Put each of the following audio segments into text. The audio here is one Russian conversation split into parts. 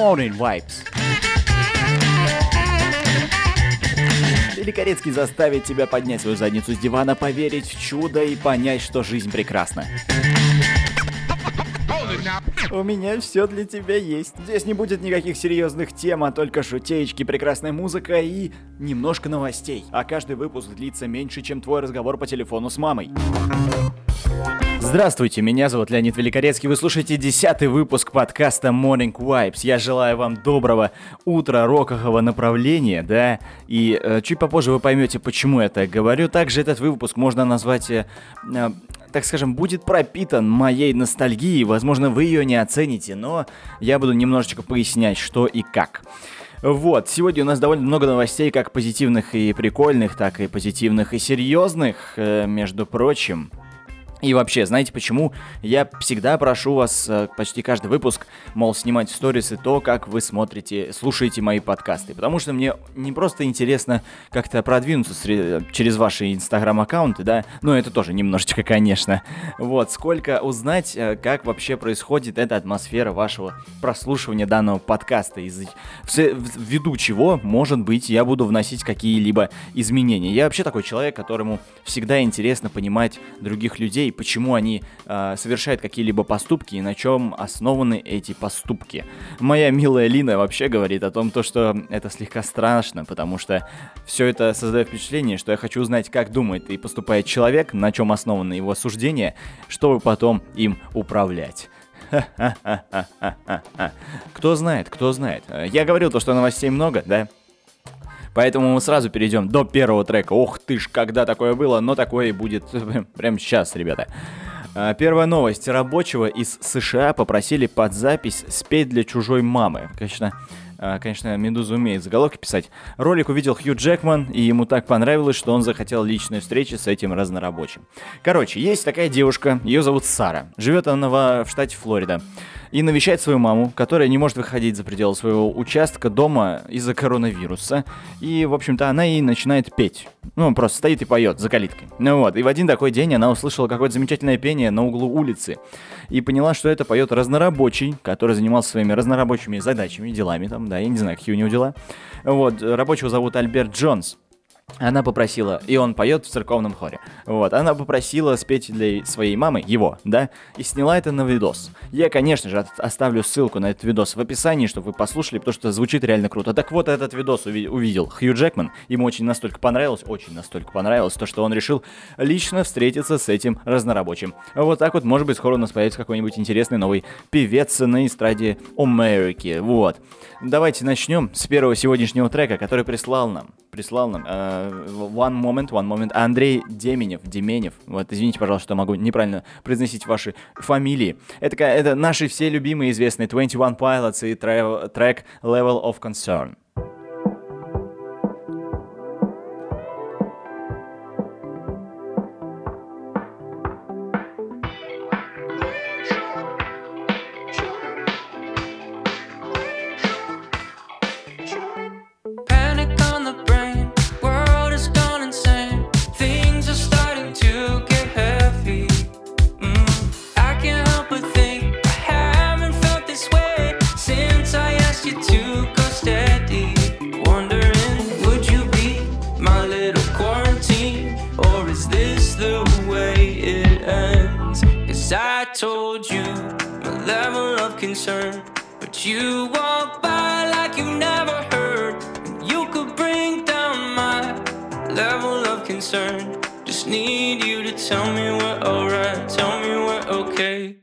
Morning Vibes. Великорецкий заставит тебя поднять свою задницу с дивана, поверить в чудо и понять, что жизнь прекрасна. У меня все для тебя есть. Здесь не будет никаких серьезных тем, а только шутеечки, прекрасная музыка и немножко новостей. А каждый выпуск длится меньше, чем твой разговор по телефону с мамой. Здравствуйте, меня зовут Леонид Великорецкий, вы слушаете десятый выпуск подкаста Morning Vibes. Я желаю вам доброго утра рокового направления, да, и э, чуть попозже вы поймете, почему я так говорю. Также этот выпуск можно назвать э, э, так скажем, будет пропитан моей ностальгией. Возможно, вы ее не оцените, но я буду немножечко пояснять, что и как. Вот, сегодня у нас довольно много новостей, как позитивных и прикольных, так и позитивных и серьезных, э, между прочим. И вообще, знаете почему? Я всегда прошу вас э, почти каждый выпуск, мол, снимать в сторисы то, как вы смотрите, слушаете мои подкасты. Потому что мне не просто интересно как-то продвинуться через ваши инстаграм-аккаунты, да, но это тоже немножечко, конечно. Вот, сколько узнать, э, как вообще происходит эта атмосфера вашего прослушивания данного подкаста, из ввиду чего, может быть, я буду вносить какие-либо изменения. Я вообще такой человек, которому всегда интересно понимать других людей, людей, почему они э, совершают какие-либо поступки и на чем основаны эти поступки. Моя милая Лина вообще говорит о том, то, что это слегка страшно, потому что все это создает впечатление, что я хочу узнать, как думает и поступает человек, на чем основаны его суждения, чтобы потом им управлять. Кто знает, кто знает. Я говорил то, что новостей много, да? Поэтому мы сразу перейдем до первого трека. Ох ты ж, когда такое было, но такое и будет прямо сейчас, ребята. А, первая новость. Рабочего из США попросили под запись спеть для чужой мамы. Конечно, а, конечно, Медуза умеет заголовки писать. Ролик увидел Хью Джекман, и ему так понравилось, что он захотел личной встречи с этим разнорабочим. Короче, есть такая девушка, ее зовут Сара. Живет она в штате Флорида и навещает свою маму, которая не может выходить за пределы своего участка дома из-за коронавируса. И, в общем-то, она ей начинает петь. Ну, просто стоит и поет за калиткой. Ну вот, и в один такой день она услышала какое-то замечательное пение на углу улицы. И поняла, что это поет разнорабочий, который занимался своими разнорабочими задачами, делами там, да, я не знаю, какие у него дела. Вот, рабочего зовут Альберт Джонс. Она попросила, и он поет в церковном хоре. Вот, она попросила спеть для своей мамы, его, да, и сняла это на видос. Я, конечно же, оставлю ссылку на этот видос в описании, чтобы вы послушали, потому что звучит реально круто. Так вот, этот видос уви- увидел Хью Джекман, ему очень настолько понравилось, очень настолько понравилось, то, что он решил лично встретиться с этим разнорабочим. Вот так вот, может быть, скоро у нас появится какой-нибудь интересный новый певец на эстраде Америки. Вот. Давайте начнем с первого сегодняшнего трека, который прислал нам. Прислал нам uh, One Moment, One Moment. Андрей Деменев, Деменев. Вот, извините, пожалуйста, что могу неправильно произносить ваши фамилии. Это, это наши все любимые известные 21 Pilots и трек Level of Concern. concern. But you walk by like you never heard. You could bring down my level of concern. Just need you to tell me we're alright, tell me we're okay.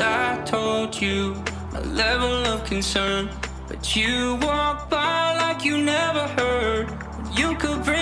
I told you my level of concern. But you walk by like you never heard. You could bring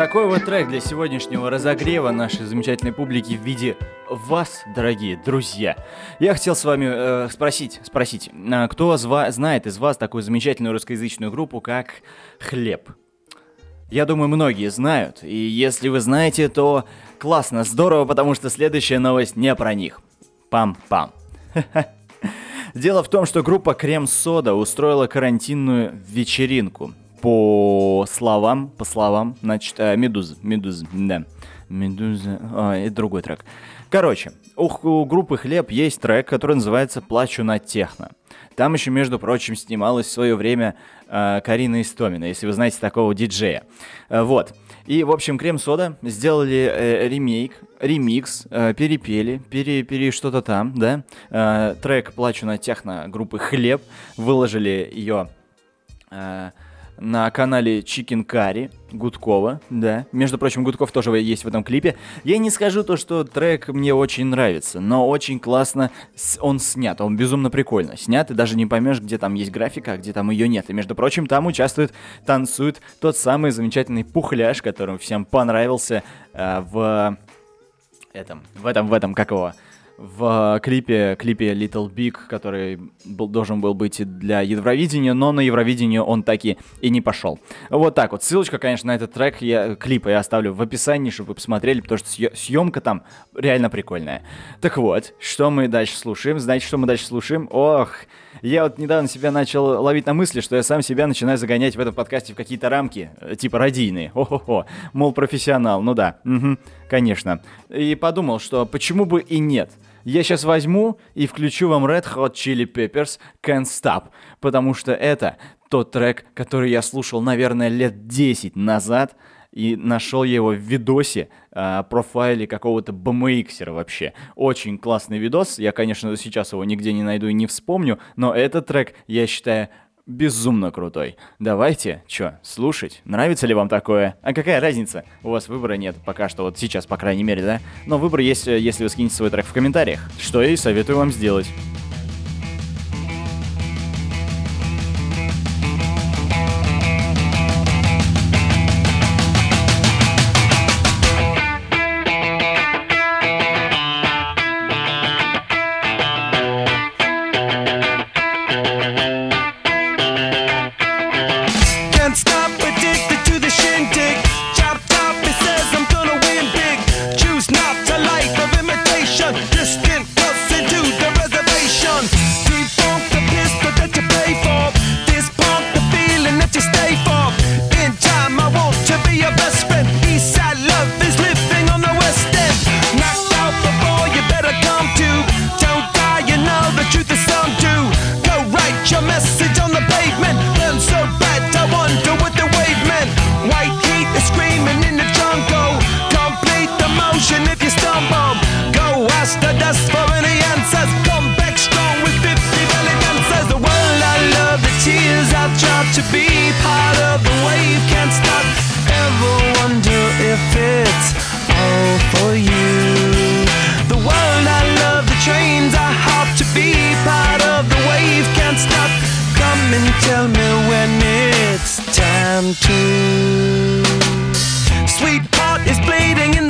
Такой вот трек для сегодняшнего разогрева нашей замечательной публики в виде вас, дорогие друзья. Я хотел с вами э, спросить, спросить, а кто зва- знает из вас такую замечательную русскоязычную группу, как Хлеб? Я думаю, многие знают, и если вы знаете, то классно, здорово, потому что следующая новость не про них. Пам-пам. Дело в том, что группа Крем Сода устроила карантинную вечеринку. По словам, по словам, значит, э, Медуза, Медуза, да, Медуза, а, это другой трек. Короче, у, у группы Хлеб есть трек, который называется «Плачу на техно». Там еще, между прочим, снималась в свое время э, Карина Истомина, если вы знаете такого диджея. Э, вот. И, в общем, Крем Сода сделали э, ремейк, ремикс, э, перепели, пере, пере что-то там, да. Э, трек «Плачу на техно» группы Хлеб, выложили ее э, на канале Chicken Curry Гудкова, да. Между прочим, Гудков тоже есть в этом клипе. Я не скажу то, что трек мне очень нравится, но очень классно он снят, он безумно прикольно снят, и даже не поймешь, где там есть графика, а где там ее нет. И, между прочим, там участвует, танцует тот самый замечательный пухляш, которым всем понравился э, в этом, в этом, в этом, как его, в э, клипе, клипе Little Big, который был, должен был быть и для Евровидения, но на Евровидение он таки и не пошел. Вот так вот. Ссылочка, конечно, на этот трек, я, клипа я оставлю в описании, чтобы вы посмотрели, потому что съемка там реально прикольная. Так вот, что мы дальше слушаем? Знаете, что мы дальше слушаем? Ох, я вот недавно себя начал ловить на мысли, что я сам себя начинаю загонять в этом подкасте в какие-то рамки, э, типа радийные. О-хо-хо. Мол, профессионал. Ну да, мгм, конечно. И подумал, что почему бы и нет. Я сейчас возьму и включу вам Red Hot Chili Peppers Can't Stop, потому что это тот трек, который я слушал, наверное, лет 10 назад, и нашел его в видосе, а, профайле какого-то BMXера вообще. Очень классный видос, я, конечно, сейчас его нигде не найду и не вспомню, но этот трек, я считаю, безумно крутой. Давайте, чё, слушать? Нравится ли вам такое? А какая разница? У вас выбора нет пока что, вот сейчас, по крайней мере, да? Но выбор есть, э, если вы скинете свой трек в комментариях, что я и советую вам сделать.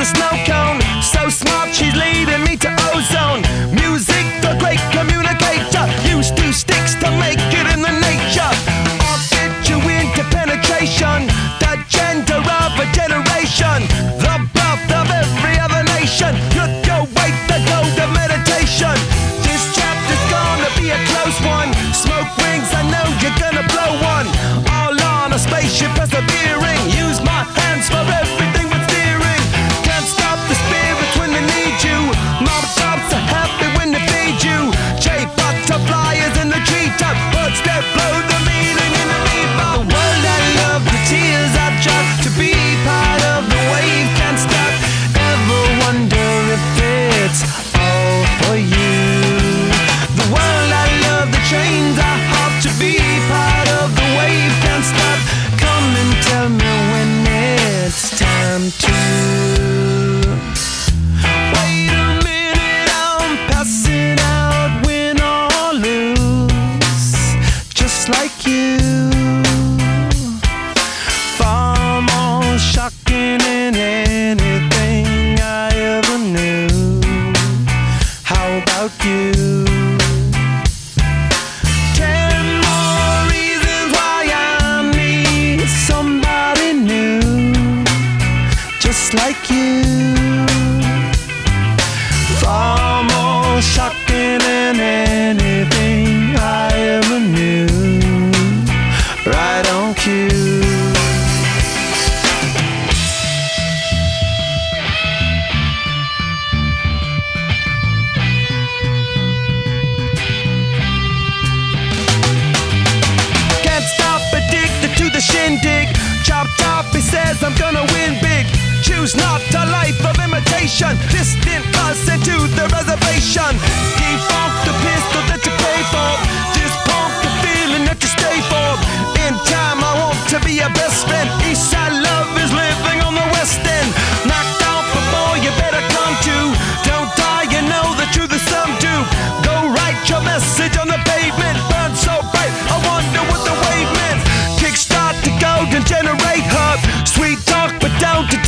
The snow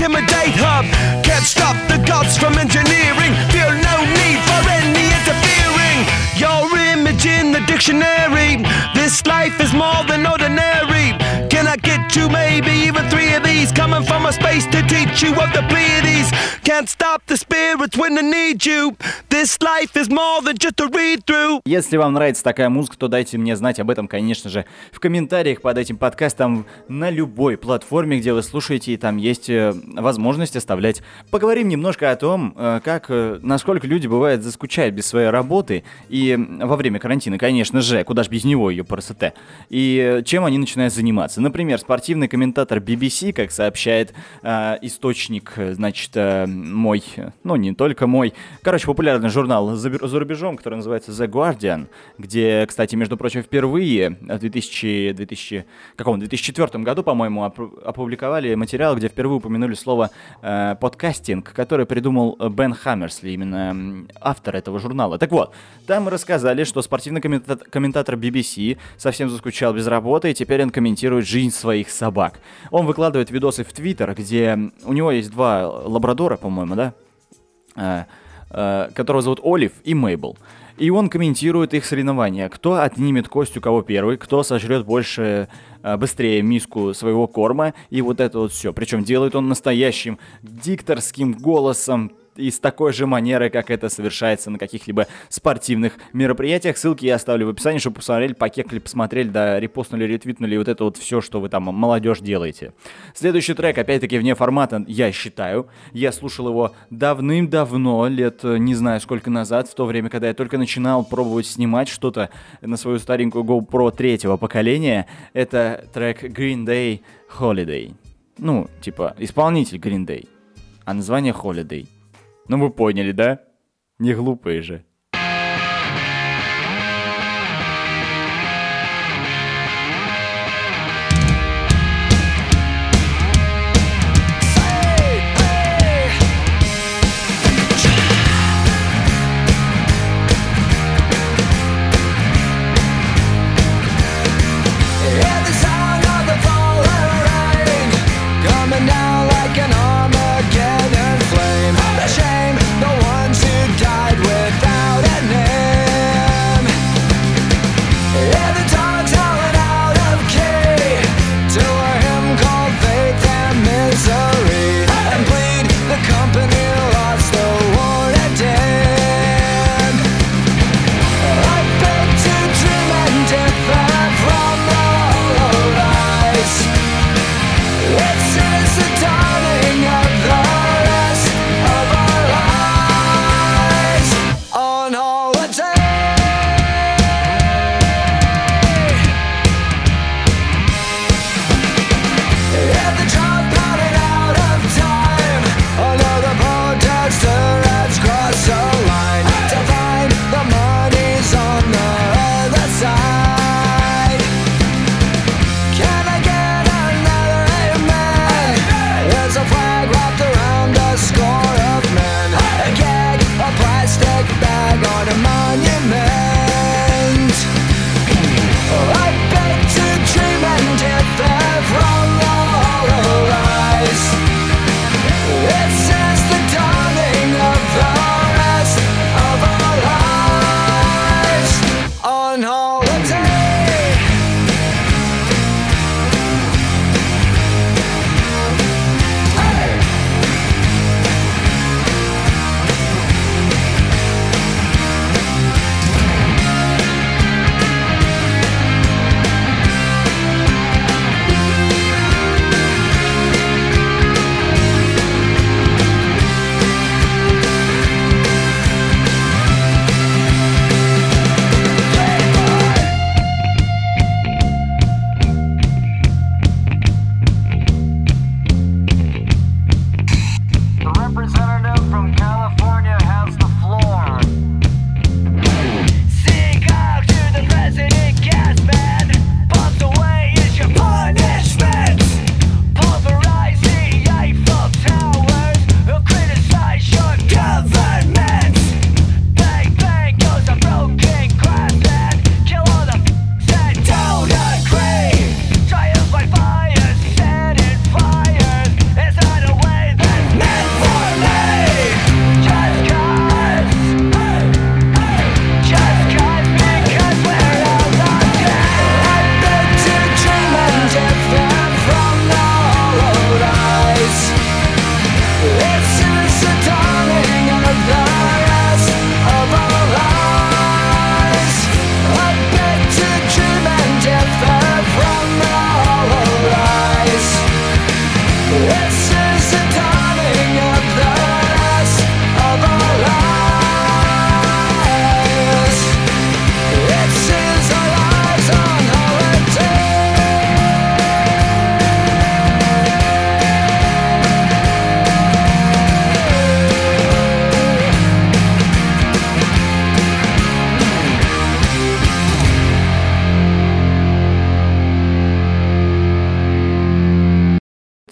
intimidate hub. Can't stop the gods from engineering. Feel no need for any interfering. Your image in the dictionary. This life is more than ordinary. Can I get two, maybe even three of these? Coming from a space to teach you of the Pleiades. Can't stop the spirits when they need you. This life is more than just a read through. Если вам нравится такая музыка, то дайте мне знать об этом, конечно же, в комментариях под этим подкастом на любой платформе, где вы слушаете, и там есть э, возможность оставлять. Поговорим немножко о том, э, как, э, насколько люди, бывает, заскучают без своей работы, и во время карантина, конечно же, куда ж без него ее ПРСТ, и чем они начинают заниматься. Например, спортивный комментатор BBC, как сообщает э, источник, значит, э, мой, ну не только мой, короче, популярный журнал за, за рубежом, который называется The Guardian, где, кстати, между прочим, впервые в 2000, 2000, каком, 2004 году, по-моему, опубликовали материал, где впервые упомянули слово э, подкастинг, который придумал Бен Хаммерсли, именно автор этого журнала. Так вот, там рассказали, что спортивный коммента- комментатор BBC совсем заскучал без работы, и теперь он комментирует жизнь своих собак. Он выкладывает видосы в Твиттер, где у него есть два лабрадора, по-моему, да? э, э, которого зовут Олив и Мейбл. И он комментирует их соревнования. Кто отнимет кость у кого первый, кто сожрет больше, э, быстрее миску своего корма, и вот это вот все. Причем делает он настоящим дикторским голосом, и с такой же манерой, как это совершается на каких-либо спортивных мероприятиях. Ссылки я оставлю в описании, чтобы посмотрели, покекли, посмотрели, да, репостнули, ретвитнули, вот это вот все, что вы там, молодежь, делаете. Следующий трек, опять-таки, вне формата, я считаю. Я слушал его давным-давно, лет э, не знаю сколько назад, в то время, когда я только начинал пробовать снимать что-то на свою старенькую GoPro третьего поколения. Это трек Green Day Holiday. Ну, типа, исполнитель Green Day, а название Holiday. Ну вы поняли, да? Не глупые же.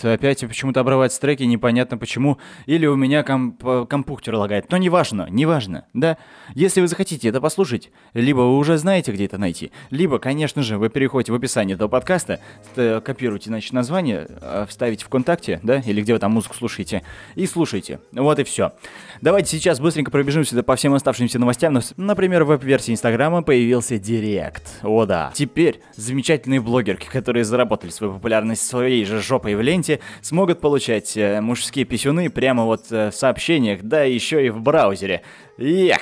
Опять почему-то обрываются треки, непонятно почему. Или у меня комп компьютер лагает. Но неважно, неважно, да? Если вы захотите это послушать, либо вы уже знаете, где это найти, либо, конечно же, вы переходите в описание этого подкаста, ст- копируете, значит, название, э, вставите ВКонтакте, да, или где вы там музыку слушаете, и слушайте. Вот и все. Давайте сейчас быстренько пробежимся по всем оставшимся новостям. Например, в веб-версии Инстаграма появился Директ. О да. Теперь замечательные блогерки, которые заработали свою популярность своей же жопой в ленте, смогут получать э, мужские писюны прямо вот э, в сообщениях, да еще и в браузере. Эх,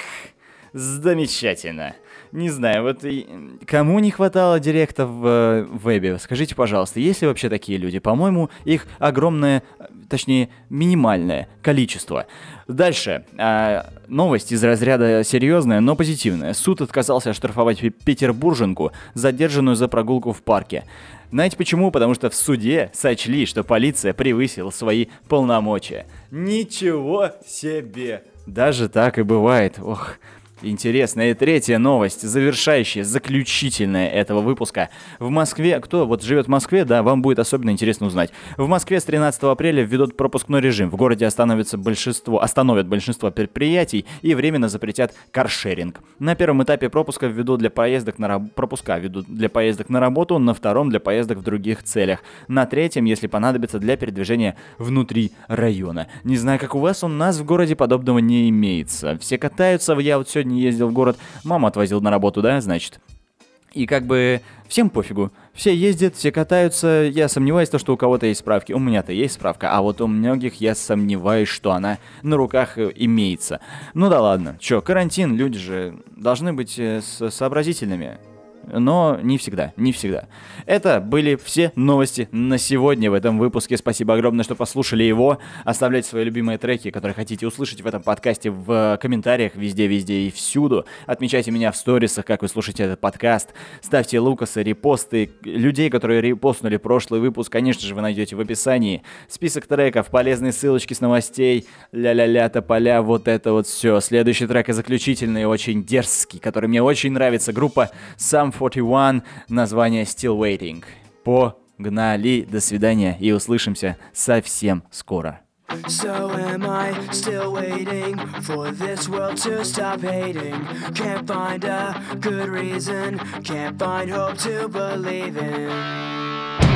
замечательно. Не знаю, вот кому не хватало директа в э, вебе? Скажите, пожалуйста, есть ли вообще такие люди? По-моему, их огромное, э, точнее, минимальное количество. Дальше. а, новость из разряда серьезная, но позитивная. Суд отказался оштрафовать пе- петербурженку, задержанную за прогулку в парке. Знаете почему? Потому что в суде сочли, что полиция превысила свои полномочия. Ничего себе! Даже так и бывает. Ох, Интересная и третья новость, завершающая, заключительная этого выпуска. В Москве, кто вот живет в Москве, да, вам будет особенно интересно узнать. В Москве с 13 апреля введут пропускной режим. В городе остановится большинство, остановят большинство предприятий и временно запретят каршеринг. На первом этапе пропуска введут для поездок на раб- пропуска введут для поездок на работу, на втором для поездок в других целях. На третьем, если понадобится, для передвижения внутри района. Не знаю, как у вас, у нас в городе подобного не имеется. Все катаются, я вот сегодня ездил в город, маму отвозил на работу, да, значит. И как бы всем пофигу. Все ездят, все катаются. Я сомневаюсь, то, что у кого-то есть справки. У меня-то есть справка, а вот у многих я сомневаюсь, что она на руках э, имеется. Ну да ладно. Чё, карантин, люди же должны быть э, сообразительными. Но не всегда, не всегда. Это были все новости на сегодня в этом выпуске. Спасибо огромное, что послушали его. Оставляйте свои любимые треки, которые хотите услышать в этом подкасте в комментариях везде, везде и всюду. Отмечайте меня в сторисах, как вы слушаете этот подкаст. Ставьте лукасы, репосты. Людей, которые репостнули прошлый выпуск, конечно же, вы найдете в описании. Список треков, полезные ссылочки с новостей, ля-ля-ля, тополя, вот это вот все. Следующий трек и заключительный, очень дерзкий, который мне очень нравится. Группа Sum 41, название Still Waiting. Погнали, до свидания и услышимся совсем скоро. So am I still waiting for this world to stop hating? Can't find a good reason, can't find hope to believe in.